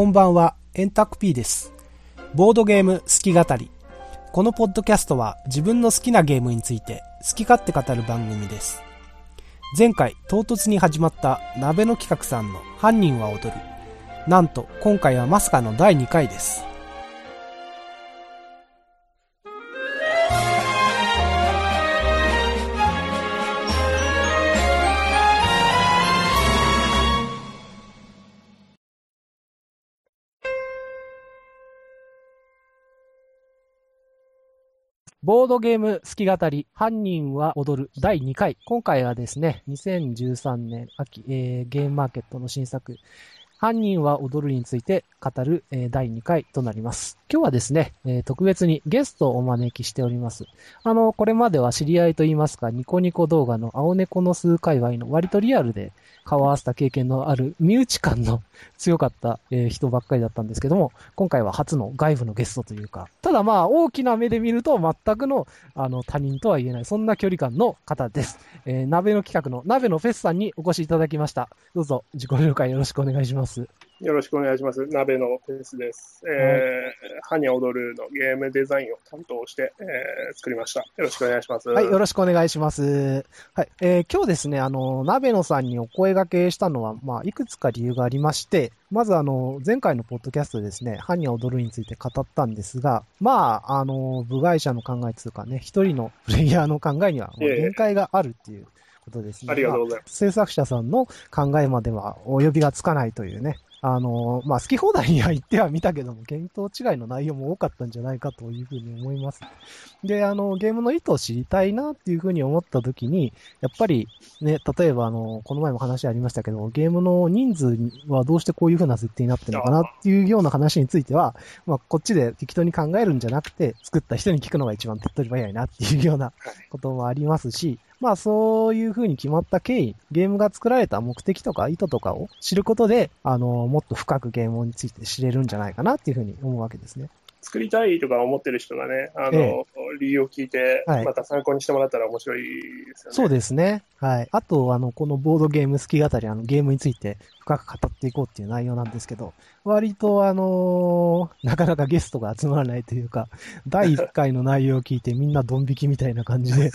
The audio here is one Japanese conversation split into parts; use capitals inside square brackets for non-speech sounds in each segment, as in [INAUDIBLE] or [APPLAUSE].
こんばんは、エンタク P です。ボードゲーム好き語り。このポッドキャストは自分の好きなゲームについて好き勝手語る番組です。前回唐突に始まった鍋の企画さんの犯人は踊る。なんと今回はまさかの第2回です。ボードゲーム好き語り、犯人は踊る第2回。今回はですね、2013年秋、えーゲームマーケットの新作、犯人は踊るについて語る、えー第2回となります。今日はですね、えー特別にゲストをお招きしております。あの、これまでは知り合いといいますか、ニコニコ動画の青猫の数界隈の割とリアルで顔合わせた経験のある身内感の [LAUGHS] 強かった、えー人ばっかりだったんですけども、今回は初の外部のゲストというか、ただまあ大きな目で見ると全くのあの他人とは言えない、そんな距離感の方です。えー鍋の企画の鍋のフェスさんにお越しいただきました。どうぞ自己紹介よろしくお願いします。よろしくお願いします。鍋のペースです。えー、ハニャ踊るのゲームデザインを担当して、えー作りました。よろしくお願いします。はい、よろしくお願いします。はい、えー今日ですね、あの、鍋野さんにお声掛けしたのは、まあ、いくつか理由がありまして、まずあの、前回のポッドキャストでですね、ハニャ踊るについて語ったんですが、まあ、あの、部外者の考えというかね、一人のプレイヤーの考えには、もういえいえ限界があるっていうことですね。ありがとうございます。制作者さんの考えまではお呼びがつかないというね。あの、まあ、好き放題には言ってはみたけども、見当違いの内容も多かったんじゃないかというふうに思います。で、あの、ゲームの意図を知りたいなっていうふうに思ったときに、やっぱりね、例えばあの、この前も話ありましたけど、ゲームの人数はどうしてこういうふうな設定になってるのかなっていうような話については、まあ、こっちで適当に考えるんじゃなくて、作った人に聞くのが一番手っ取り早いなっていうようなこともありますし、まあそういう風に決まった経緯、ゲームが作られた目的とか意図とかを知ることで、あの、もっと深くゲームについて知れるんじゃないかなっていう風に思うわけですね。作りたいとか思ってる人がね、あの、え理由を聞いて、はいまた参考にしてもらったら面白いですよね。そうですね。はい。あと、あの、このボードゲーム好き語り、あの、ゲームについて深く語っていこうっていう内容なんですけど、割と、あのーなかなかゲストが集まらないというか、[LAUGHS] 第1回の内容を聞いてみんなドン引きみたいな感じで、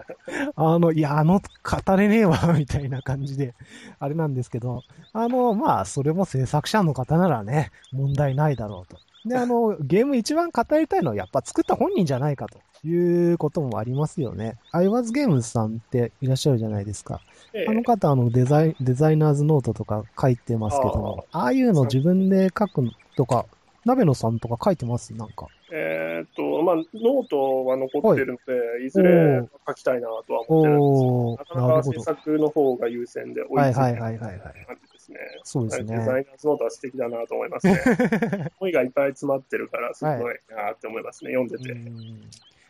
[LAUGHS] あの、いや、あの、語れねえわ、[LAUGHS] みたいな感じで、あれなんですけど、あの、まあ、それも制作者の方ならね、問題ないだろうと。で、あの、ゲーム一番語りたいのはやっぱ作った本人じゃないかということもありますよね。アイワズゲームズさんっていらっしゃるじゃないですか。ええあの方、あの、デザイン、デザイナーズノートとか書いてますけども、ああいうの自分で書くのとか、鍋野さんとか書いてます？なんか。えーっと、まあ、ノートは残ってるので、いずれ書きたいなとは思ってるんですけど、なかなか制なるほど。作の方が優先で追はいはいはいはい。そうですね。デザイナーズノートは素敵だなと思いますね。[LAUGHS] 思いがいっぱい詰まってるから、すごいなって思いますね、読んでて。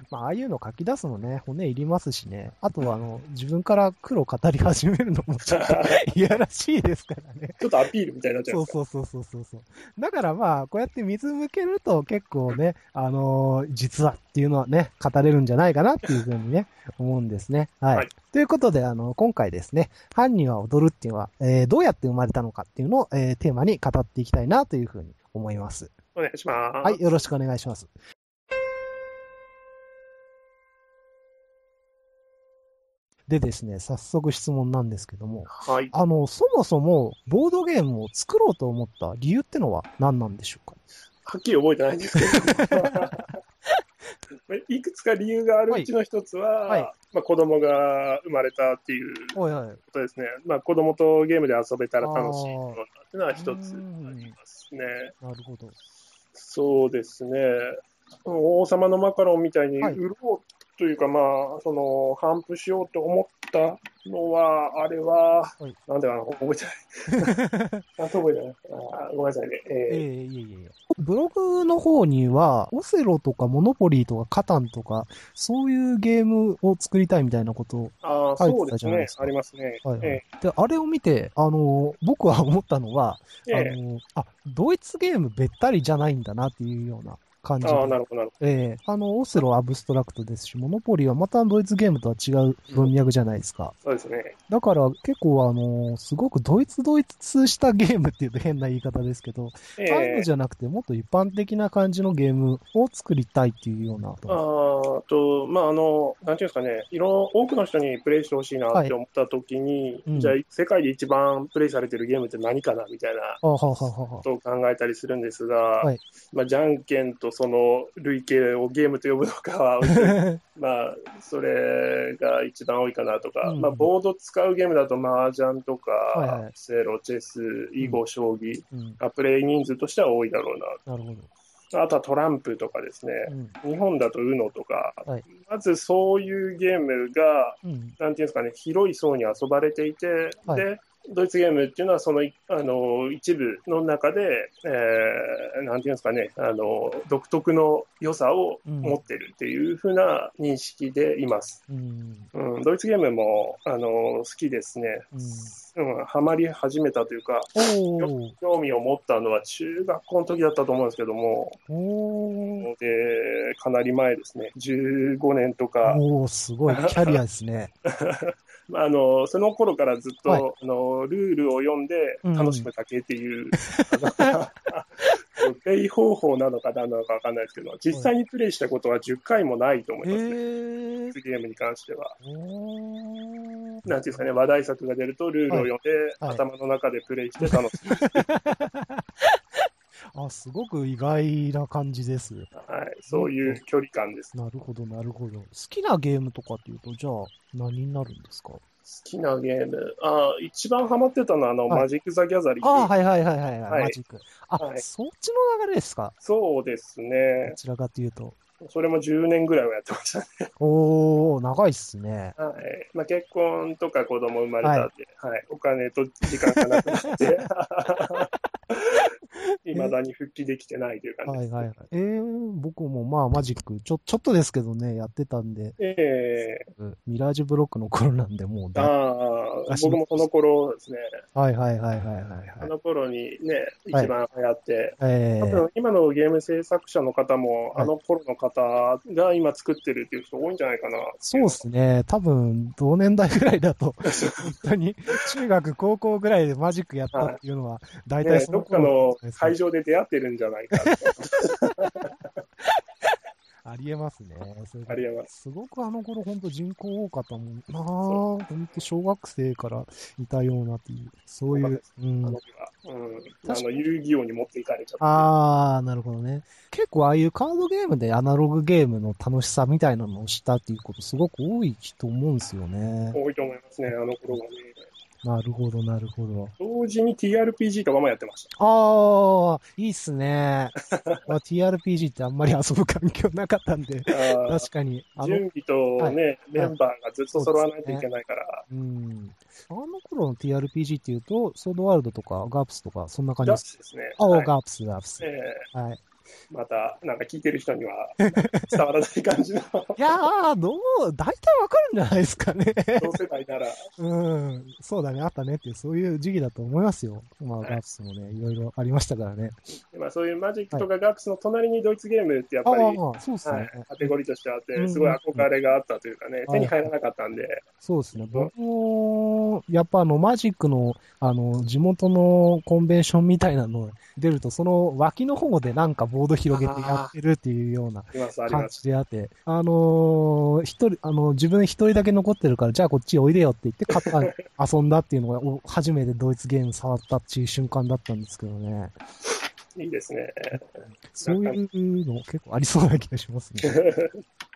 うんまあ、ああいうの書き出すのね、骨いりますしね。あとは、あの、自分から苦労語り始めるのもちょっといやらしいですからね。[LAUGHS] ちょっとアピールみたいになっちゃそう。そうそうそうそうそう。だからまあ、こうやって水向けると結構ね、あのー実はっていうのはね、語れるんじゃないかなっていうふうにね、思うんですね。はい。はいということで、あの、今回ですね、犯人は踊るっていうのは、えーどうやって生まれたのかっていうのを、えーテーマに語っていきたいなというふうに思います。お願いします。はい、よろしくお願いします。でですね、早速質問なんですけども、はい。あの、そもそも、ボードゲームを作ろうと思った理由ってのは何なんでしょうか？はっきり覚えてないんですけど。[LAUGHS] いくつか理由があるうちの一つは、はいまあ、子供が生まれたっていうこはいはい。とですね。まあ、子供とゲームで遊べたら楽しいものだっていうのは一つありますね。なるほど。そうですね。王様のマカロンみたいにはい売ろうというか、まあ、その、反布しようと思ったのは、あれは、はいなんでかな、覚えてない。[LAUGHS] あ覚えてない。あごめんなさいね。えええいえいえいえ。ブログの方には、オセロとかモノポリーとかカタンとか、そういうゲームを作りたいみたいなことを、書いてたじゃないです。かありますね。はいはいえで、あれを見て、あの、僕は思ったのは、えええあの、あ、ドイツゲームべったりじゃないんだなっていうような感じで。ああ、なるほど、なるほええあの、オセロはアブストラクトですし、モノポリーはまたドイツゲームとは違う文脈じゃないですか。ど。そうですね。だから結構あの、すごくドイツドイツしたゲームっていうと変な言い方ですけど、えああいうのえじゃなくてもっと一般的な感じのゲームを作りたいっていうような。あーと、まあ、あの、なんていうんですかね、いろ、多くの人にプレイしてほしいなって思ったときに、うんじゃあ、世界で一番プレイされてるゲームって何かなみたいなあははははことを考えたりするんですが、はいまあ、じゃんけんとその累計をゲームと呼ぶのかは [LAUGHS] まあ、それが一番多いかなとか、うんまあ、ボード使うゲームだと、麻雀とか、はいはいセロ、チェス、囲碁、将棋、うん、あプレイ人数としては多いだろうなるほど。な。あとはトランプとかですね。うん。日本だと UNO とか、はいまずそういうゲームが、うん。なんていうんですかね、広い層に遊ばれていて、はいで、ドイツゲームっていうのは、そのいあの一部の中で、えーなんていうんですかね、あの独特の良さを持ってるっていうふうな認識でいます。うん。うん、ドイツゲームもあの好きですね、うん、ハマり始めたというか。興味を持ったのは中学校の時だったと思うんですけども。でかなり前ですね、15年とか、おー、すごい。キャリアですね。[LAUGHS] まあ、あのその頃からずっと、はい。あのルールを読んでうん。楽しむだけっていう、あの [LAUGHS] プレイ方法なのか何なのか分かんないですけど、実際にプレイしたことは10回もないと思えいますね、ー。ゲームに関しては。なんていうんですかね、話題作が出るとルールを読んで、はい。頭の中でプレイして楽しむ。[LAUGHS] あ、すごく意外な感じです。はい、そういう距離感です。なるほど、なるほど。好きなゲームとかっていうと、じゃあ、何になるんですか？好きなゲーム、あ一番ハマってたのはあの、はいマジック・ザ・ギャザリング。あはいはいはいはい、はい、はいマジック。あ、はいそっちの流れですか？そうですどね。ちらかというと。それも10年ぐらいはやってましたね。[LAUGHS] おー、長いっすね。はいまあ、結婚とか子供生まれたんで、はいお金と時間がなくなって、[LAUGHS] [LAUGHS] いまだに復帰できてないという感じです。はいはいはい。えー、僕もまあマジック、ちょ、ちょっとですけどね、やってたんで、ええうんミラージュブロックの頃なんで、もうだい、ああ、僕もその頃ですね、はいはいはいはいはいそはい。の頃にね、はい一番流行って、えー、多分今のゲーム制作者の方も、はいあの頃の方が今作ってるっていう人多いんじゃないかな。そうですね。多分、同年代ぐらいだと、[LAUGHS] 本当に、中学、高校ぐらいでマジックやったっていうのは、大体ね、そのどっかの会場で出会ってるんじゃないかと。[LAUGHS] ありえますね。ありえます。すごくあの頃本当人口多かったもんなあ本当小学生からいたようなっていう、そういう、うんあの。うん。あの、遊戯王に持っていかれちゃった。ああ、なるほどね。結構ああいうカードゲームでアナログゲームの楽しさみたいなのをしたっていうことすごく多いと思うんですよね。多いと思いますね、あの頃はね。なるほど、なるほど。同時に TRPG とかもやってました。ああ、いいっすね。[LAUGHS] まあ、TRPG ってあんまり遊ぶ環境なかったんで、確かに。準備とね、メンバーがずっと揃わないといけないから、うん。あの頃の TRPG っていうと、ソードワールドとかガープスとか、そんな感じガです。スですね。ああ、はいガープス、ガープス。えはい。ーまた、なんか聞いてる人には [LAUGHS] 伝わらない感じのいやー、どう、大体わかるんじゃないですかね。同世代なら、うん。そうだね、あったねっていう、そういう時期だと思いますよ。まあ、はいガープスもね、いろいろありましたからね。まあ、そういうマジックとかガックスの隣にドイツゲームってやっぱり、ああ、そうですね。はい、カテゴリーとしてあって、うんすごい憧れがあったというかね、はい手に入らなかったんで、そうですね。僕も、やっぱあの、マジックの、あの、地元のコンベンションみたいなの出ると、その脇の方でなんかボード広げてやってるっていうような感。じであって、あのー一人、あの、自分一人だけ残ってるから、じゃあこっちおいでよって言って、か遊んだっていうのが、お初めてドイツゲーム触ったっていう瞬間だったんですけどね。[LAUGHS] いいですね。そういうの結構ありそうな気がしますね。[LAUGHS]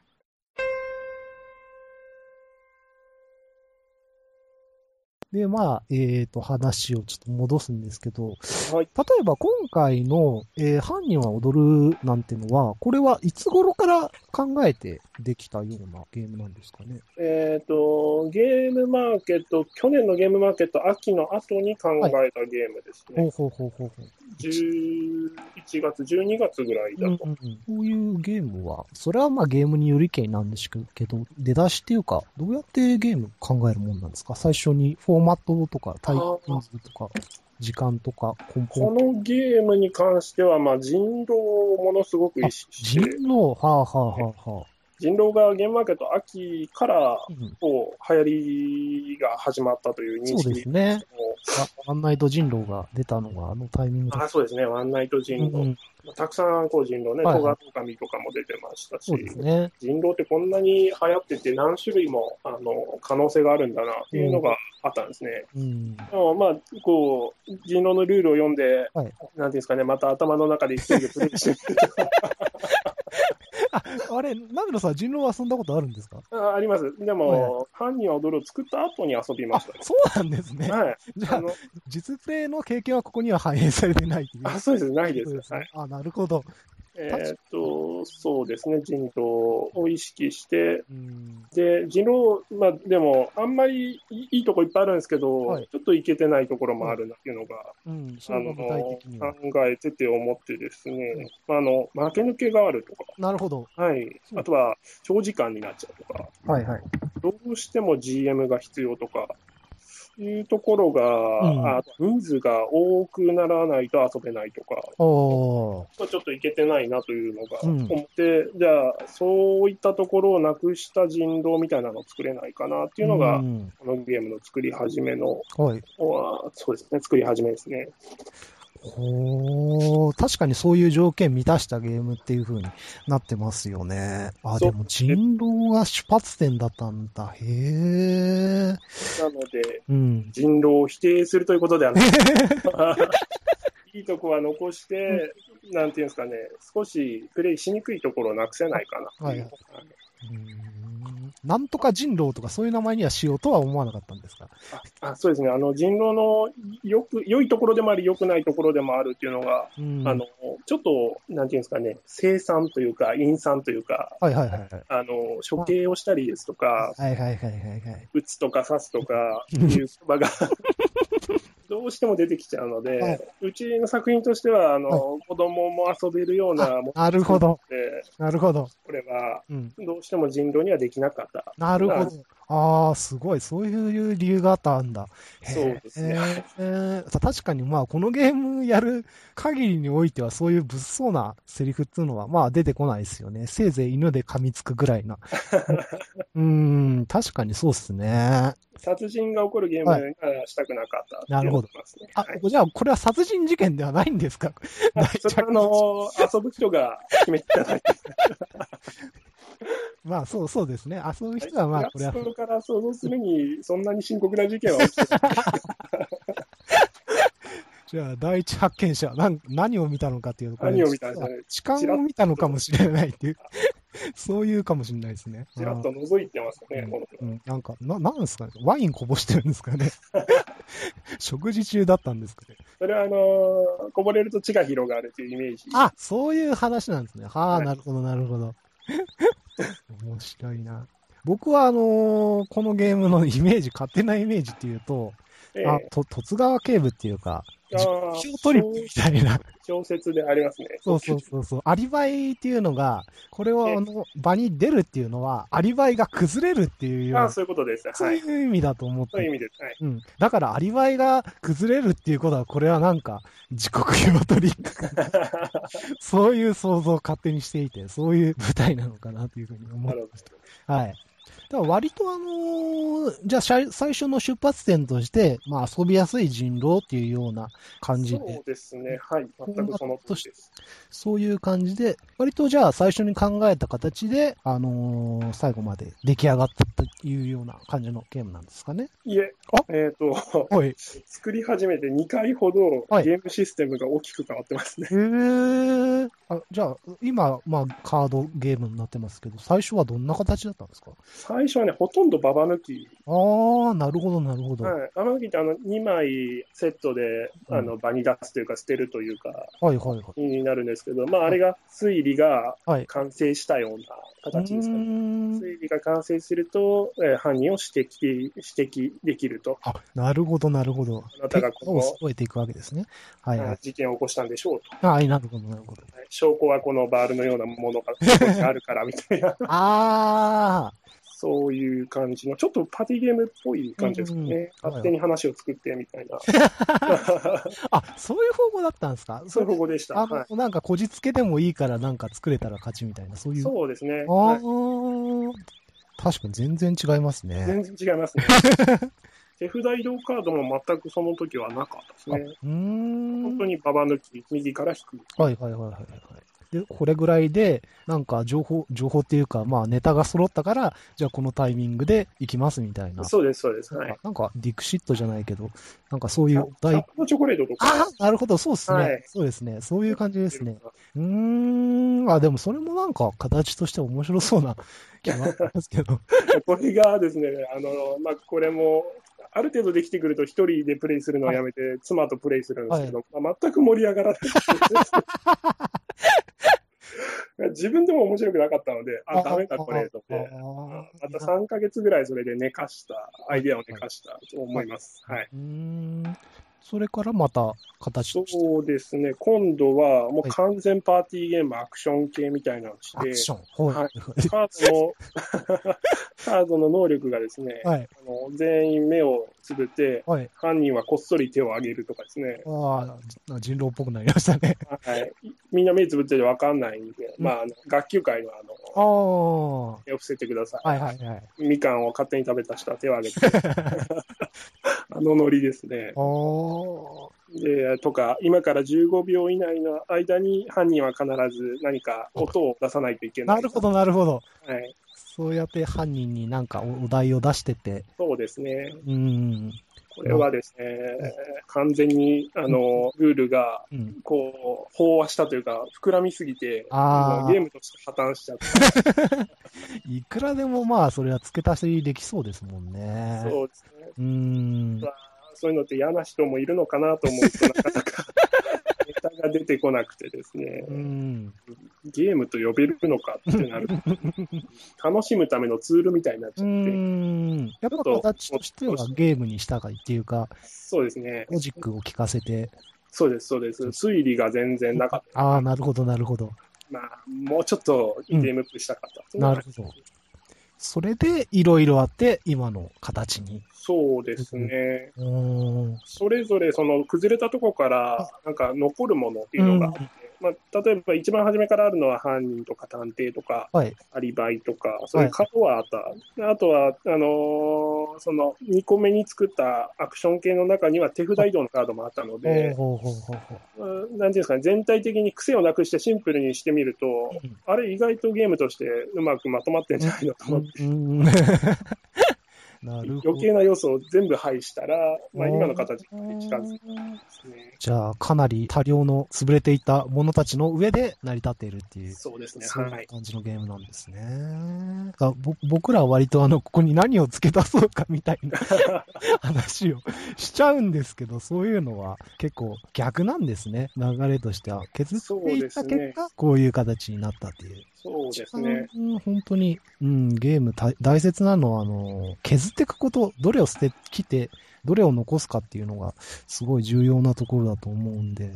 で、まあ、えっ、と、話をちょっと戻すんですけど、はい。例えば今回の、えー犯人は踊るなんてのは、これはいつ頃から考えてできたようなゲームなんですかね？えっと、ゲームマーケット、去年のゲームマーケット秋の後に考えたゲームですね。ほうほうほうほうほう。11月、12月ぐらいだと。うんうんうん、こういうゲームは、それはまあゲームによりけりなんですけど、出だしっていうか、どうやってゲーム考えるもんなんですか？最初にフォーマットとか、タイプとか。時間とか根このゲームに関しては、まあ、人狼をものすごく意識して、人狼？はあはあはあはあ。人狼がゲームマーケット秋からこう流行りが始まったという認識。そうですね。ワンナイト人狼が出たのがあのタイミングあそうですね、ワンナイト人狼。うん。たくさんこう人狼ね、トガトカミとかも出てましたし、ね、人狼ってこんなに流行ってて何種類もあの可能性があるんだなっていうのがあったんですね。うん、でもまあ、こう、人狼のルールを読んで、はい、なんていうんですかね、また頭の中で一人でプレイしてみるあ、[LAUGHS] あれ、ナミロさん、人狼遊んだことあるんですか？ああります。でも、はい、犯人は踊るを作った後に遊びました、ね、そうなんですね。はい。じゃあ、あの実プレイの経験はここには反映されてないあ、そうです。ないです。はい、あ、なるほど。えっと、そうですね、人狼を意識して、で、人狼、まあでも、あんまりいいとこいっぱいあるんですけど、はい、ちょっといけてないところもあるなっていうのが、うん、あの考えてて思ってですね、あの、負け抜けがあるとか、なるほど。はい。あとは、長時間になっちゃうとか、はいはい。どうしても GM が必要とか、いうところが、うん、あ人数が多くならないと遊べないとか、ちょっといけてないなというのが思って、うん、じゃあ、そういったところをなくした人狼みたいなのを作れないかなっていうのが、うん、このゲームの作り始めの、はい、そうですね、作り始めですね。ほ確かにそういう条件満たしたゲームっていう風になってますよね。あ、でも人狼が出発点だったんだ。へえ。なので、うん、人狼を否定するということではない。[LAUGHS] [LAUGHS] いいとこは残して、うん、なんていうんですかね、少しプレイしにくいところをなくせないかな。はい。なんとか人狼とかそういう名前にはしようとは思わなかったんですかあそうですね、あの人狼のよく良いところでもあり、良くないところでもあるっていうのが、うん、あのちょっと、なんていうんですかね、生産というか、陰産というか、はいはいはい、あの処刑をしたりですとか、はい。はいはいはいはい、打つとか刺すとか [LAUGHS] いう言葉がどうしても出てきちゃうので、はい、うちの作品としては、あの、はい、子供も遊べるようなものなるほど。なるほど。これは、どうしても人狼にはできなかった。なるほど。ああ、すごい。そういう理由があったんだ。そうですね。えー、確かに、まあ、このゲームやる限りにおいては、そういう物騒なセリフっていうのは、まあ、出てこないですよね。せいぜい犬で噛みつくぐらいな。[LAUGHS] うん、確かにそうっすね。殺人が起こるゲームはしたくなかった、ねはい、なるほど。あ、じゃあ、これは殺人事件ではないんですか？それあの、遊ぶ人が決めていただいて。まあ、そうそうですね。遊ぶ人はまあ、これは。そこから想像するに、そんなに深刻な事件は起きてない。[LAUGHS] じゃあ、第一発見者、何何を見たのかっていうと何を見たんですかね？痴漢を見たのかもしれないっていう。[LAUGHS] そういうかもしれないですね。ちらっと覗いてますね、この、うん、なんか、な、なんですかね？ワインこぼしてるんですかね？[LAUGHS] 食事中だったんですかね？それは、あのー、こぼれると血が広がるというイメージ。あ、そういう話なんですね。はあ、はい、なるほど、なるほど。面白いな。僕は、あのー、このゲームのイメージ、勝手なイメージっていうと、ええ、あ、と、十津川警部っていうか、実況トリップみたいな。小説でありますね。そうそうそうそう。アリバイっていうのが、これはあの場に出るっていうのは、アリバイが崩れるっていうような。あそういうことです。そういう意味だと思って。そういう意味です。はい。うん。だからアリバイが崩れるっていうことは、これはなんか、自国用トリック [LAUGHS] そういう想像を勝手にしていて、そういう舞台なのかなというふうに思いました。はい。だから割とあのー、じゃあ最初の出発点として、まあ遊びやすい人狼っていうような感じで。そうですね。はい。全くそのとしてそういう感じで、割とじゃあ最初に考えた形で、あのー、最後まで出来上がったというような感じのゲームなんですかね。いえ、あ？えっ、ー、と、はい、作り始めて2回ほどゲームシステムが大きく変わってますね。はい、へー。あじゃあ、今、まあカードゲームになってますけど、最初はどんな形だったんですか？最最初はね、ほとんどババ抜き。ああ、なるほど、なるほど。はい。ババ抜きってあの2枚セットで、あの場に出すというか、捨てるというか、はいはいはい。になるんですけど、まあ、あれが推理が完成したような形ですかね。推理が完成すると、えー、犯人を指摘、指摘できると。あ、なるほど、なるほど。あなたがこの、覚えていくわけですね。はい、はい、事件を起こしたんでしょうと。はい、なるほど、なるほど。証拠はこのバールのようなものが [LAUGHS] あるから、みたいな。ああ。そういう感じの、ちょっとパーティーゲームっぽい感じですね。うんうん勝手に話を作ってみたいな。あ、そういう方法だったんですか？そういう方法でした。あの、はい、なんかこじつけでもいいからなんか作れたら勝ちみたいな、そういう。そうですね。ああ、はい確かに全然違いますね。全然違いますね。[LAUGHS] 手札移動カードも全くその時はなかったですあね。うーん。本当にババ抜き、右から引く。はいはいはいはいはい。で、これぐらいで、なんか情報、情報っていうか、まあネタが揃ったから、じゃあこのタイミングで行きますみたいな。そうです、そうです。はい。なんかディクシットじゃないけど、なんかそういチう大、ョコチョコレートとか。ああなるほど、そうですね、はいそうですね。そういう感じですね。うーん。あ、でもそれもなんか形として面白そうな気がしますけど。[LAUGHS] これがですね、あの、まあ、これも、ある程度できてくると一人でプレイするのをやめて、妻とプレイするんですけど、まあ、全く盛り上がらない。[LAUGHS] 自分でも面白くなかったので、あ、ダメだこれとあ思って、あまた3ヶ月ぐらいそれで寝かした、アイデアを寝かしたと思います。はい。うーん。それからまた形と。そうですね、今度はもう完全パーティーゲーム、アクション系みたいなのをして、アクション。はい。[LAUGHS] カードの、カードの能力がですね、はい。あの全員目をつぶって、はい。犯人はこっそり手を挙げるとかですね、ああ、人狼っぽくなりましたね。はい、みんな目つぶってて分かんないんで、まあ、あの学級会のあのああ。は手を伏せてください、いはいはい。みかんを勝手に食べた人は手を挙げて、[LAUGHS] あのノリですね。でとか、今から15秒以内の間に犯人は必ず何か音を出さないといけない。なるほど、なるほど。はい、そうやって犯人になんかおお題を出してて、そうですね。うん。これはですね、完全にあのルールがうん。こう飽和したというか、膨らみすぎて、あゲームとして破綻しちゃって、[LAUGHS] いくらでもまあ、それは付け足しできそうですもんね。そうですね。う。ん。そういうのって嫌な人もいるのかなと思うと、なかなかネタが出てこなくてですね、うん。ゲームと呼べるのかってなると、[LAUGHS] 楽しむためのツールみたいになっちうゃって、ん。やっぱ形としてはゲームにしたがいっていうか、そうですね、ロジックを聞かせて、そうです、そうです、推理が全然なかった。ああ、なるほど、なるほど。まあ、もうちょっとゲームアップしたかったうのがなるほど。それで、いろいろあって、今の形に。そうですね。それぞれその崩れたとこからなんか残るものっていうのがあって、まあ、例えば一番初めからあるのは犯人とか探偵とかはい。アリバイとかそういうカードはあった、あとはあのーその2個目に作ったアクション系の中には手札移動のカードもあったので、なんていうんですかね全体的に癖をなくしてシンプルにしてみると、う。あれ意外とゲームとしてうまくまとまってんじゃないのと思って。うん。なるほど。余計な要素を全部排したら、まあ、今の形に近づくんですね。じゃあ、かなり多量の潰れていたものたちの上で成り立っているっていう、そうですね。そうはいいう感じのゲームなんですね。あぼ僕らは割とあの、ここに何を付け足そうかみたいな [LAUGHS] 話をしちゃうんですけど、そういうのは結構逆なんですね。流れとしては。削っていった結果、こういう形になったっていう。そうですね。本当に、うん、ゲーム大大切なのは、あの、削っていくこと、どれを捨て、きて、どれを残すかっていうのが、すごい重要なところだと思うんで。うん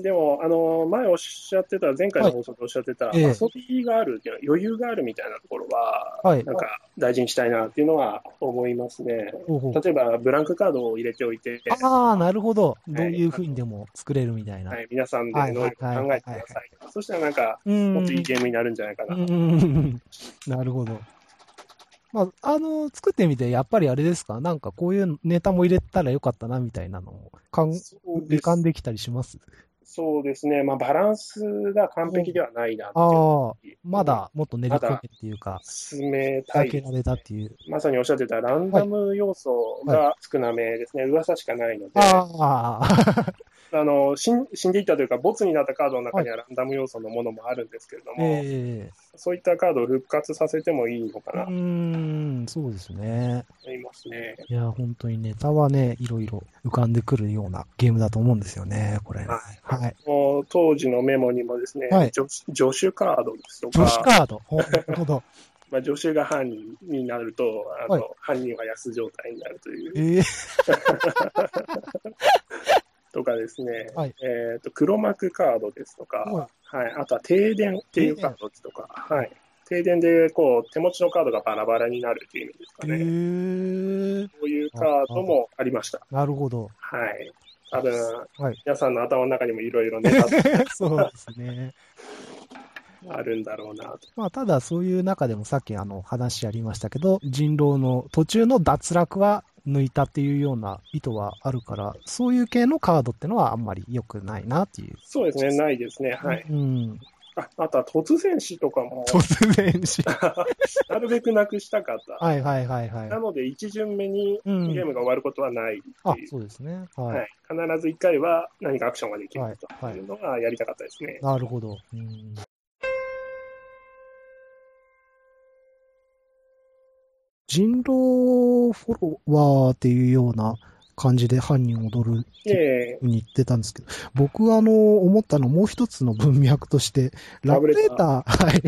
でも、あの、前おっしゃってた、前回の放送でおっしゃってた、ええ遊びがあるっていうのは、余裕があるみたいなところは、はいなんか大事にしたいなっていうのは思いますね。ほうほう例えば、ブランクカードを入れておいて、ああ、なるほど。どういう風にでも作れるみたいな。はい、皆さんで能力を考えてくだはいさい。そしたらなんか、うん。もっといいゲームになるんじゃないかな。うん。[LAUGHS] なるほど。まあ、あの、作ってみて、やっぱりあれですか？なんかこういうネタも入れたらよかったな、みたいなのを、かん、そうです。理解できたりします？そうですね。まあ、バランスが完璧ではないなっていう。ああ、まだもっと練り込めっていうか、進めたいです開けられたっていう。まさにおっしゃってたランダム要素が少なめですね、噂しかないので、ああ、[LAUGHS] あの死ん死んでいったというか、ボツになったカードの中にはランダム要素のものもあるんですけれども、えそういったカードを復活させてもいいのかなとん、そうですね。思いますね。いや、本当にネタはね、いろいろ浮かんでくるようなゲームだと思うんですよね、これ。はいはい。もう当時のメモにもですね、はい助助手カードですと女子か、カード。ほなるほど。[LAUGHS] まあ、助手が犯人になると、あのはい犯人は安状態になるという、ええ [LAUGHS] とかですね、はいえーと黒幕カードですとか、ははい、あとは停電っていうカードとか、はい、停電でこう手持ちのカードがバラバラになるっていう意味ですかね。へえ。そういうカードもありました。なるほど。はい。多分、はい皆さんの頭の中にもいろいろネタ [LAUGHS] そうですね。があるんだろうなと。まあ、ただそういう中でもさっきあの話ありましたけど、人狼の途中の脱落は抜いたっていうような意図はあるから、そういう系のカードってのはあんまり良くないなっていう。そうですね、ないですね。はい。うん。ああとは突然死とかも、突然し。[LAUGHS] なるべくなくしたかった。はいはいはいはい。なので、一巡目にうんゲームが終わることはないってあいう、そうですね。ははいい。必ず一回は何かアクションができるはいはいというのがやりたかったですね。なるほど。うん人狼フォロワーっていうような感じで犯人を踊るで、に言ってたんですけど、僕はあの、思ったのもう一つの文脈として、ラブレター、はい。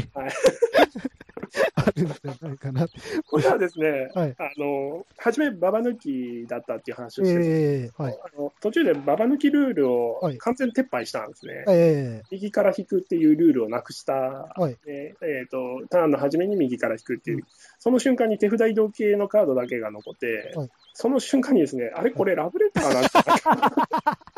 は [LAUGHS] いあるんじゃないかな。これはですね、はい。あの、初めババ抜きだったっていう話をしてて、ええはい。あの途中でババ抜きルールをはい。完全撤廃したんですね。え右から引くっていうルールをなくした、はい。ねえーとターンの初めに右から引くっていう、うん。その瞬間に手札移動系のカードだけが残って、はい。その瞬間にですね、あれ、これラブレターなんじゃないか？[LAUGHS]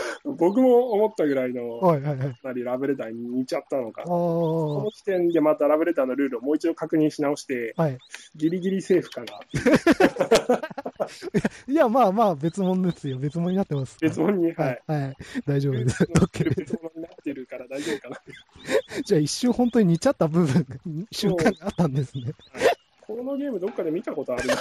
[LAUGHS] 僕も思ったぐらいえの、はいはいはい。ラブレターに似ちゃったのかあ。その時点でまたラブレターのルールをもう一度確認し直して、あ。はい。ギリギリセーフかな。[LAUGHS] いや、まあまあ、別物ですよ。別物になってます。別物に、ははいい。。はい。大丈夫です。別物になってるから大丈夫かな。[LAUGHS] じゃあ一瞬本当に似ちゃった部分が、瞬間にあったんですね。このゲームどっかで見たことあるな。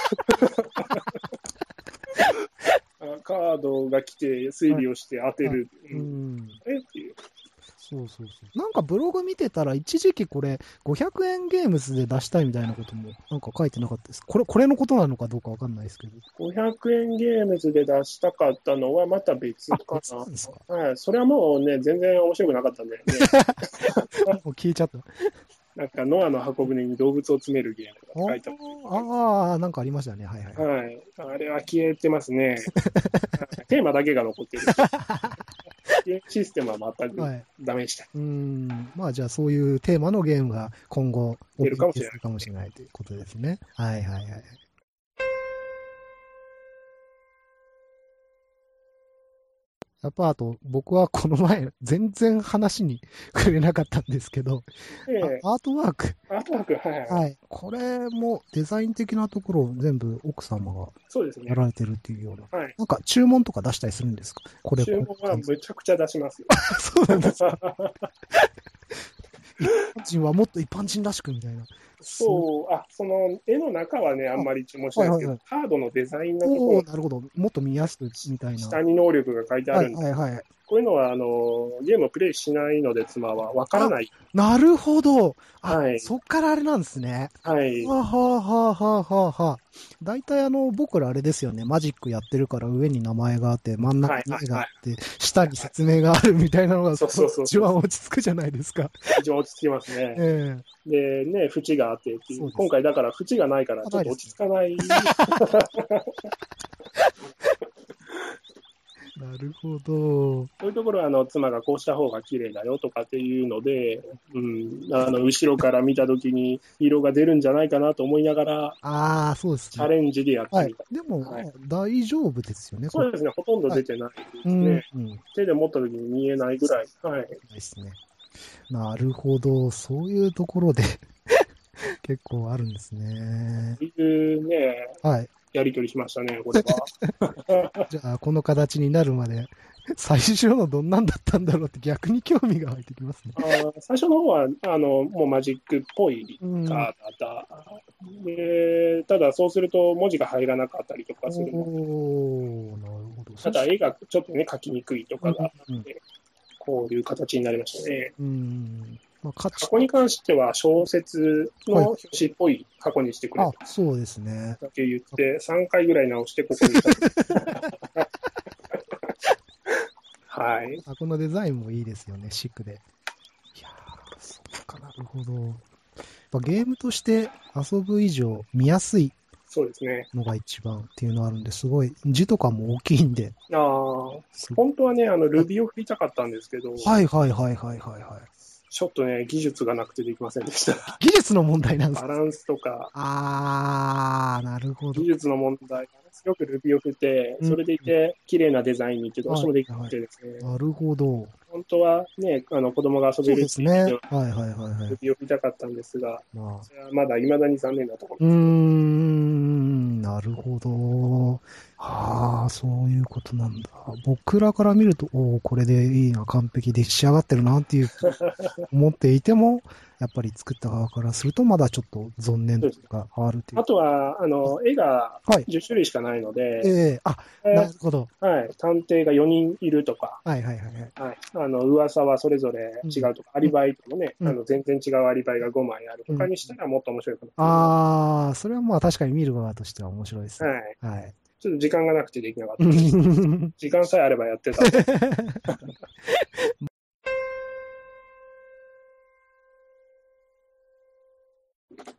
あカードが来て推理をして当てる。ううんん。え？っていうそうそうそう。なんかブログ見てたら、一時期これ、500円ゲームズで出したいみたいなことも、なんか書いてなかったです。これ、これのことなのかどうかわかんないですけど。500円ゲームズで出したかったのはまた別あ、か別な。はい、それはもうね、全然面白くなかったんだよね。[LAUGHS] もう消えちゃった。なんかノアの箱舟に動物を詰めるゲームが書いてあっああ、なんかありましたね。はいはいた。。はい。あれは消えてますね。[LAUGHS] テーマだけが残ってる。システムは全くはい。ダメでした。うーん。まあじゃあそういうテーマのゲームが今後、出るかもしれないするかもしれないということですね。はいはいはい。やっぱあと、僕はこの前、[LAUGHS] 全然話に触れなかったんですけど、ええあアートワーク。アートワーク、はいはい。はい。これもデザイン的なところを全部奥様がや。られてるっていうような。はい。なんか注文とか出したりするんですか？これ注文はむちゃくちゃ出しますよ。[LAUGHS] そうなんですか？[LAUGHS] 一般人はもっと一般人らしくみたいな。そう、あ、その絵の中はね、あんまり注文しないですけど、はいカードのデザインのところなるほど。もっと見やすくみたいな。下に能力が書いてあはいるんで、はいはい。こういうのはあのゲームをプレイしないので、妻はわからない。なるほど。あ、はいそっからあれなんですね。はい。はあ、はあはあはあはあはあ。大体あの、僕らあれですよね。マジックやってるから上に名前があって、真ん中に絵があって、下に説明があるみたいなのが、そうそうそう一番落ち着くじゃないですか。一番落ち着きますね。[LAUGHS] えで、ね、縁があってっていう今回だから縁がないから、ちょっと落ち着かない。えなるほど。そういうところはあの妻がこうした方が綺麗だよとかっていうので、うん、あの後ろから見たときに色が出るんじゃないかなと思いながら、ああ、そうですね。チャレンジでやってはいみた。。でも、はい大丈夫ですよね。そうですね、ほとんど出てないですうん、ね。うん。手で持ったときに見えないぐらい。はい。ですね。なるほど。そういうところで [LAUGHS] 結構あるんですね。そういうね、はい。やりとりしましたね、これは。[LAUGHS] じゃあ、この形になるまで、最初のどんなんだったんだろうって逆に興味が湧いてきますね。最初の方は、あの、もうマジックっぽいうん。で、ただそうすると文字が入らなかったりとかするおー、なるほど。ただ絵がちょっとね、描きにくいとかが、うんこういう形になりましたね。うん。まあ、価値箱に関しては小説のはい表紙っぽい箱にしてくれあと、そうですね。だけ言って、3回ぐらい直してここに。はい。あ、このデザインもいいですよね、シックで。いやー、そっかなるほど。やっぱゲームとして遊ぶ以上見やすいそうですね。のが一番っていうのあるんで、すごい、字とかも大きいんで、ああ、本当はね、あの、ルビーを振りたかったんですけど、はいはいはいはいはいはい。ちょっとね、技術がなくてできませんでした。技術の問題なんですか？バランスとか、あー、なるほど技。術の問題がすごくルビを振って、それでいて、綺麗なデザインにってどうしてもできなくてですね、なるほど。本当はね、あの子供が遊べるですね。はいはいはいはい。ルビを振りたかったんですが、まあ、それはまだ未だに残念なところうーん、なるほど。ああ、そういうことなんだ。僕らから見ると、おお、これでいいな、完璧で仕上がってるなっていう、[LAUGHS] 思っていても、やっぱり作った側からすると、まだちょっと残念というか、あるというあ。とは、あの、絵がはい。10種類しかないので、ええあ、えーなるほど。はい、探偵が4人いるとか、はいはいはいはい。はい、あの噂はそれぞれ違うとか、アリバイともね、うんあの全然違うアリバイが5枚あるとかにしたらもっと面白いかない。ああ、それはまあ確かに見る側としては面白いですね。はい、はい。ちょっと時間がなくてできなかった [LAUGHS] 時間さえあればやってた。[LAUGHS]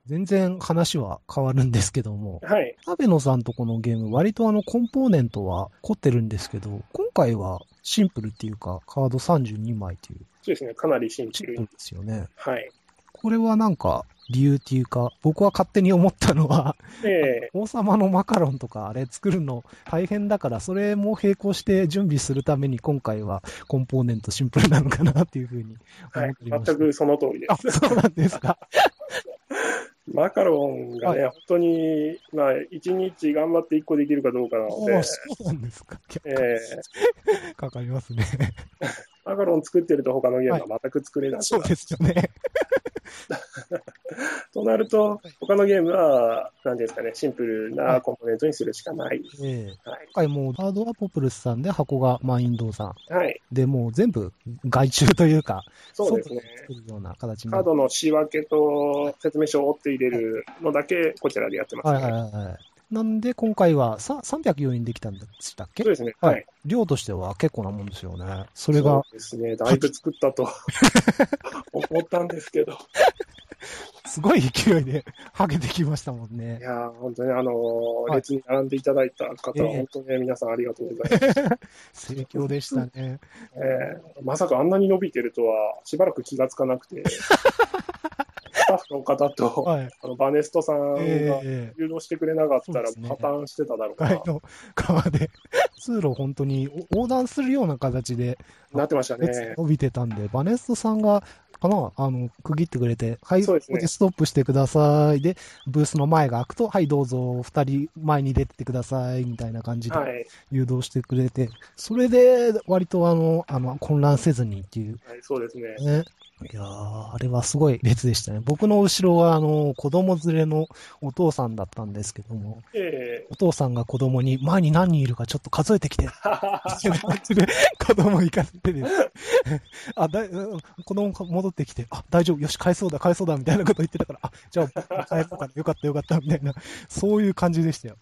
全然話は変わるんですけども、はい。アベノさんとこのゲーム、割とあのコンポーネントは凝ってるんですけど、今回はシンプルっていうか、カード32枚っていう、そうですね、かなりシンプルに。シンプルですよね。はい。これはなんか、理由っていうか、僕は勝手に思ったのは、で、王様のマカロンとかあれ作るの大変だから、それも並行して準備するために今回はコンポーネントシンプルなのかなっていうふうにはい思っておりました。全くその通りであ、す。そうなんですか。[LAUGHS] マカロンがね、は本当に、まあ、1日頑張って1個できるかどうかなのでそうなんですか。結構えかかりますね。ー [LAUGHS] マカロン作ってると他のゲームは全く作れない、そうですよね。[LAUGHS] となると、他のゲームは、なんですかね、シンプルなコンポーネントにするしかない。ええはい。今回もう、ハードはポプルスさんで、箱がマインドーさん。はい。で、もう全部外注というか、そうですね。外作るような形にカードの仕分けと説明書を折って入れるのだけ、こちらでやってます、ね。はいはいはいはい。なんで、今回はさ304円できたんでしたっけ？そうですね。ははいい。量としては結構なもんですよね。それがそ、うですね。だいぶ作ったと [LAUGHS] 思ったんですけど。すごい勢いではけてきましたもんいね。やー本当にあのーはい列に並んでいただいた方は、ええ本当にね皆さんありがとうございます。[LAUGHS] 盛況でしたね。えーまさかあんなに伸びてるとは、しばらく気がつかなくて、ス [LAUGHS] タッフの方と、はい。あのバネストさんがええ誘導してくれなかったら破綻してただろうな、街の川で、[LAUGHS] 通路を本当に横断するような形で、なってました列ね。伸びてたんで、バネストさんが、かな？あの、区切ってくれて、はい、ねここでストップしてください。で、ブースの前が開くと、はい、どうぞ、二人前に出てってください、みたいな感じではい、誘導してくれて、それで、割とあの、あの、混乱せずにっていう、はい、そうですね。ね。いやー、あれはすごい列でしたね。僕の後ろは、あの、子供連れのお父さんだったんですけども、えお父さんが子供に、前に何人いるかちょっと数えてきて、[LAUGHS] [LAUGHS] 子供行かせてです。あ、だ子供戻ってきて、あ、大丈夫、よし、返そうだ、返そうだ、みたいなこと言ってたから、あ、じゃあ、返そうかな、よかった、よかった、みたいな、そういう感じでしたよ。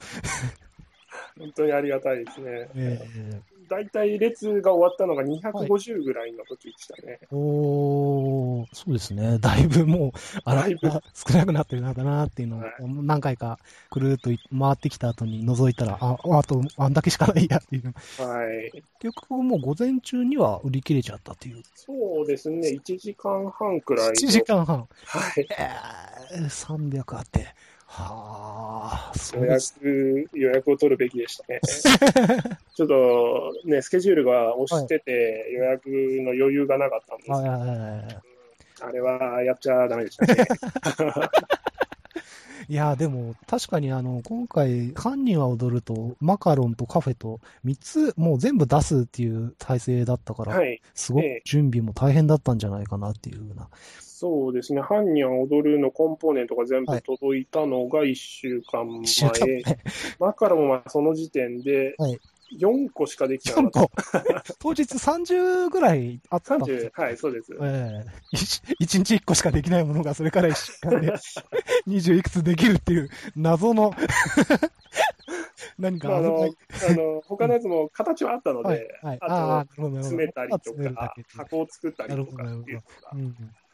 本当にありがたいですね。え大体列が終わったのが250ぐらいの時でしたね。ー、おー、そうですね。だいぶもう、あら少なくなってるな、だなっていうのをはい、何回か、くるっと回ってきた後に覗いたら、あ、あと、あんだけしかないやっていう。はい。結局もう午前中には売り切れちゃったっていう。そうですね、1時間半くらいの。1時間半。はい。えー、300あって。はあ、予。約、予約を取るべきでしたね。[LAUGHS] ちょっとね、スケジュールが押してて、予約の余裕がなかったんです。はいはいはいはい。あれはやっちゃダメでしたね。[LAUGHS] [LAUGHS] いや、でも、確かにあの、今回、犯人は踊ると、マカロンとカフェと、3つ、もう全部出すっていう体制だったから、はい。すごくええ準備も大変だったんじゃないかなっていうふうな。そうですね、犯人は踊るのコンポーネントが全部はい届いたのが1週間前。一週間前。マカロンはその時点ではい4個しかできてな4かっ個。[LAUGHS] 当日30ぐらいあったた。んですよ30、はい、そうです。ええ一一日一個しかできないものが、それから一週間で [LAUGHS] 二十いくつできるっていう謎の [LAUGHS] 何かまあ、あのあの、他のやつも形はあったので、はい、はい。あと。詰めたりとか箱を作ったりとかっていうの。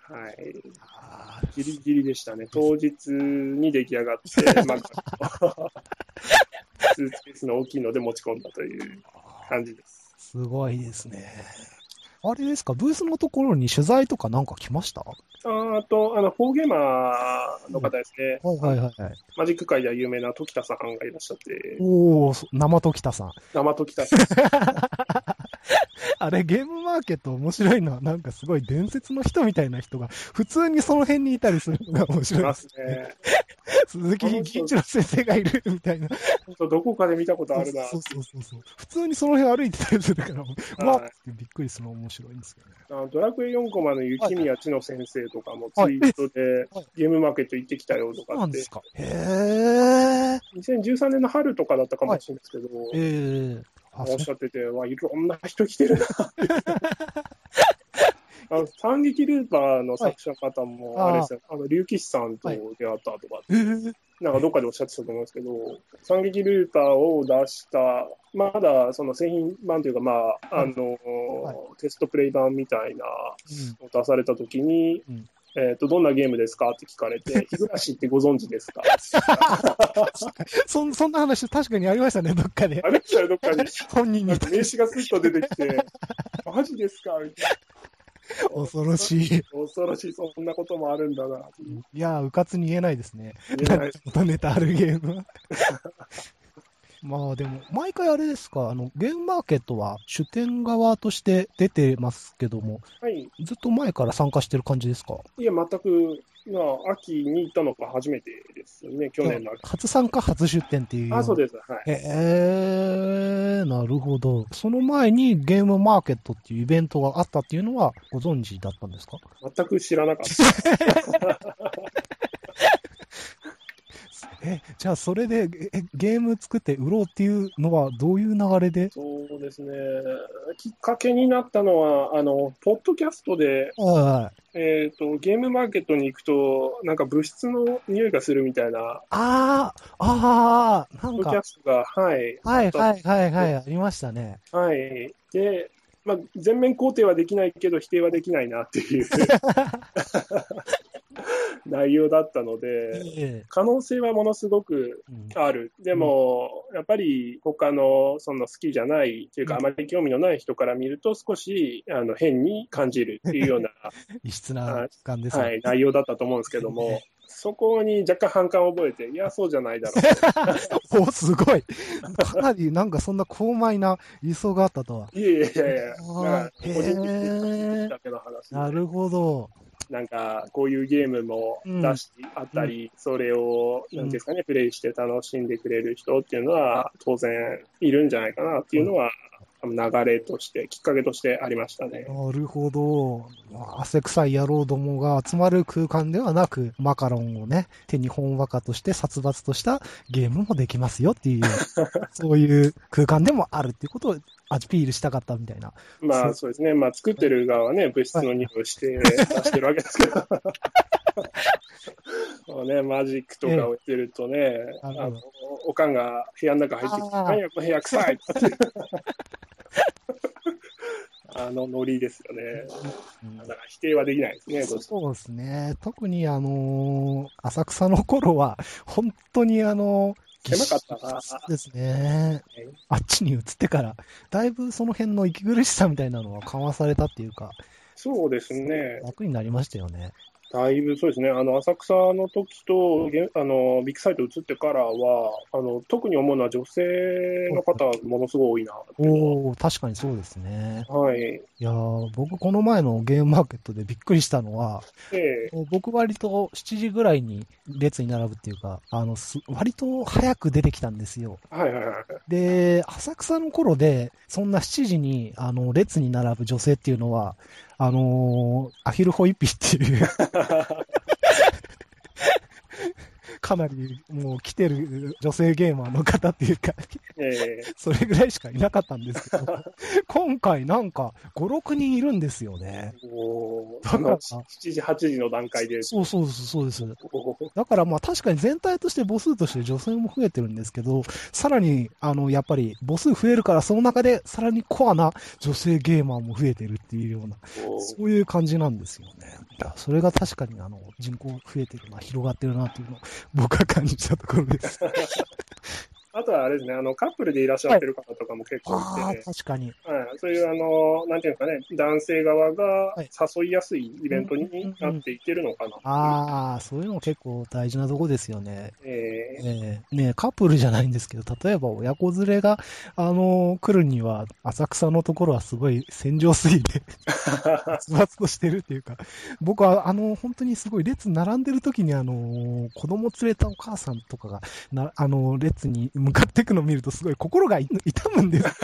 が、はい、あギリギリでしたね。当日に出来上がって、まあ、スーツケースの大きいので持ち込んだというー感じです。すごいですね。あれですか、ブースのところに取材とかなんか来ました？ああと、あの、フォーゲーマーの方ですね。はいはいはい。マジック界では有名な時田さんがいらっしゃって。おお生時田さん。生時田さん。[LAUGHS] あれ、ゲームマーケット面白いのは、なんかすごい伝説の人みたいな人が、普通にその辺にいたりするのが面い白いまですす。ね。鈴木銀一郎先生がいるみたいな。どこかで見たことあるな。そうそうそうそう。普通にその辺歩いてたりするから、わはいーってびっくりするの面白いんですけどね。ドラクエ4コマの雪宮千乃先生とかもツイートではいゲームマーケット行ってきたよとかって、なんですか。へえ。2013年の春とかだったかもしれないですけど、ええあ、そうおっしゃってて、わ、いろんな人来てるな。[LAUGHS] あの反撃ルーパーの作者の方も、はい。あれですよ、あの、竜騎士さんと出会ったとか、ええなんかどっかでおっしゃってたと思うんですけど、反撃ルーパーを出した、まだその製品版というか、まあ、あの、はい。テストプレイ版みたいなうん。のを出されたときに、うんえっ、と、どんなゲームですか？って聞かれて、[LAUGHS] 日暮らしってご存知ですか？[LAUGHS] そんそんな話確かにありましたね、どっかであ。れどっかに [LAUGHS] 本人に名刺がスッと出てきて、マジですか？みたいな。恐ろしい。恐ろしい、そんなこともあるんだな。いやー、うかつに言えないですね。言えない元ネタあるゲームは。まあでも、毎回あれですか、あの、ゲームマーケットは出店側として出てますけども、はい。ずっと前から参加してる感じですか？いや、全く、まあ、秋に行ったのが初めてですね、去年の秋。初参加、初出店っていう。あ、そうです。はい。へえー、なるほど。その前にゲームマーケットっていうイベントがあったっていうのはご存知だったんですか？全く知らなかった。[LAUGHS] え、じゃあそれでえゲーム作って売ろうっていうのはどういう流れで？そうですね。きっかけになったのは、あの、ポッドキャストで、はえっ、と、ゲームマーケットに行くと、なんか物質の匂いがするみたいな、ああ、ああ、なんかポッドキャ、ストが、はい、はいはいはいはい、ありましたね。はい。で、まあ、全面肯定はできないけど、否定はできないなっていう [LAUGHS] [LAUGHS] 内容だったので、え可能性はものすごくある。でも、やっぱり他のその好きじゃないというか、うんあまり興味のない人から見ると、少しあの変に感じるっていうような、[LAUGHS] 異質な感ですね。はい、内容だったと思うんですけども、そこに若干反感を覚えて、いや、そうじゃないだろう。[LAUGHS] お、すごい。かなりなんかそんな高邁な理想があったとは。いやいやいやいや、個人的話でなるほど。なんか、こういうゲームも出してあったり、それを、なんですかね、プレイして楽しんでくれる人っていうのは、当然いるんじゃないかなっていうのは、流れとして、きっかけとしてありましたね。なるほど。まあ汗臭い野郎どもが集まる空間ではなく、マカロンをね、手に本和歌として殺伐としたゲームもできますよっていう、[LAUGHS] そういう空間でもあるっていうことをアピールしたかったみたいな。まあそうですね、まあ作ってる側はね、物質の匂いをして出してるわけですけど。[LAUGHS] ね、マジックとかをしてるとね、なるほどあのおかんが部屋の中入ってきて、やこの部屋臭いって。あのノリですよね。だから否定はできないですね、どうしてもそうですね。特にあのー浅草の頃は、本当にあのー狭かったなですね。あっちに移ってから、だいぶその辺の息苦しさみたいなのは緩和されたっていうか、そうですね。楽になりましたよね。だいぶそうですね。あの、浅草の時と、げあの、ビッグサイト移ってからは、あの、特に思うのは女性の方がものすごい多いな。おお確かにそうですね。はい。いやー僕この前のゲームマーケットでびっくりしたのは、で、もう僕割と7時ぐらいに列に並ぶっていうか、あの、す割と早く出てきたんですよ。はいはいはい。で、浅草の頃で、そんな7時に、あの、列に並ぶ女性っていうのは、あのーアヒルホイッピーっていう、[LAUGHS] かなりもう来てる女性ゲーマーの方っていうか、え [LAUGHS] それぐらいしかいなかったんですけど、[LAUGHS] 今回なんか5、6人いるんですよね。ー、もう、だから7時、8時の段階で。そうそうそうです。おーだからまあ確かに全体として母数として女性も増えてるんですけど、さらに、あの、やっぱり母数増えるからその中でさらにコアな女性ゲーマーも増えてるっていうような、そういう感じなんですよね。それが確かにあの、人口増えてるな、広がってるなっていうのを僕は感じたところです。[LAUGHS] あとはあれですね、あの、カップルでいらっしゃってる方とかも結構いて、確かに。はい、そういう、あの、なんていうんですかね、男性側が誘いやすいイベントになっていってるのかな、ああ、そういうの結構大事なとこですよね。えー、えー、ねカップルじゃないんですけど、例えば親子連れが、あの、来るには、浅草のところはすごい戦場すぎて、つわつとしてるっていうか、僕は、あの、本当にすごい列並んでる時に、あの、子供連れたお母さんとかが、なあの、列に向かっていくのを見ると、すごい心が痛むんです。[LAUGHS]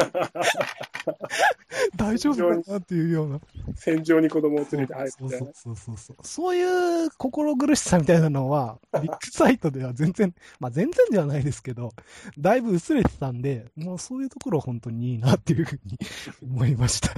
大丈夫かなっていうような。戦場に子供を連れて入うそうそうそう。そういう心苦しさみたいなのは、[LAUGHS] ビッグサイトでは全然、まあ全然ではないですけど、だいぶ薄れてたんで、もうそういうところは本当にいいなっていうふうに思いました。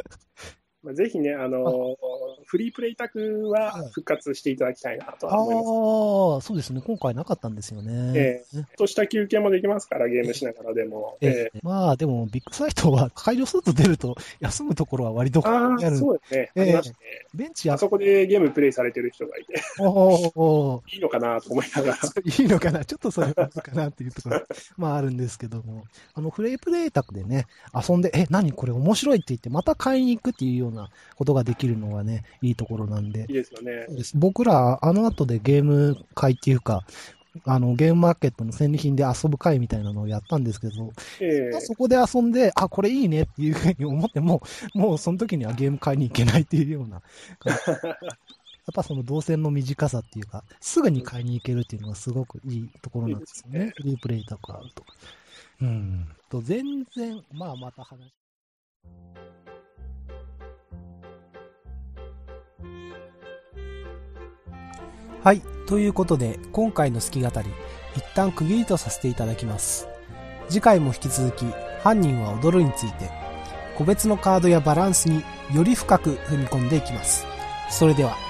まあ、ぜひね、あのー、フリープレイ宅は復活していただきたいなとは思います。ああ、そうですね。今回なかったんですよね。ええー。とした休憩もできますから、ゲームしながらでも。ええー、まあ、でも、ビッグサイトは解除すると出ると、休むところは割とああ、そうですね。えー。ベンチあそこでゲームプレイされてる人がいて。[LAUGHS] おおいいのかなと思いながら。いいのかな？ちょっとそれはかなっていうところ、[LAUGHS] まああるんですけども。あの、フレイプレイ宅でね、遊んで、え、何？これ面白いって言って、また買いに行くっていうようなことができるのはね、いいところなんで。いいですよね。僕ら、あの後でゲーム会っていうか、あの、ゲームマーケットの戦利品で遊ぶ会みたいなのをやったんですけど、えー、そこで遊んで、あ、これいいねっていうふうに思っても、もうその時にはゲーム買いに行けないっていうような。[LAUGHS] やっぱその動線の短さっていうか、すぐに買いに行けるっていうのがすごくいいところなんですよね。フリープレイとかあると。うん。と、全然、まあまた話。はい。ということで、今回の好き語り、一旦区切りとさせていただきます。次回も引き続き、犯人は踊るについて、個別のカードやバランスにより深く踏み込んでいきます。それでは。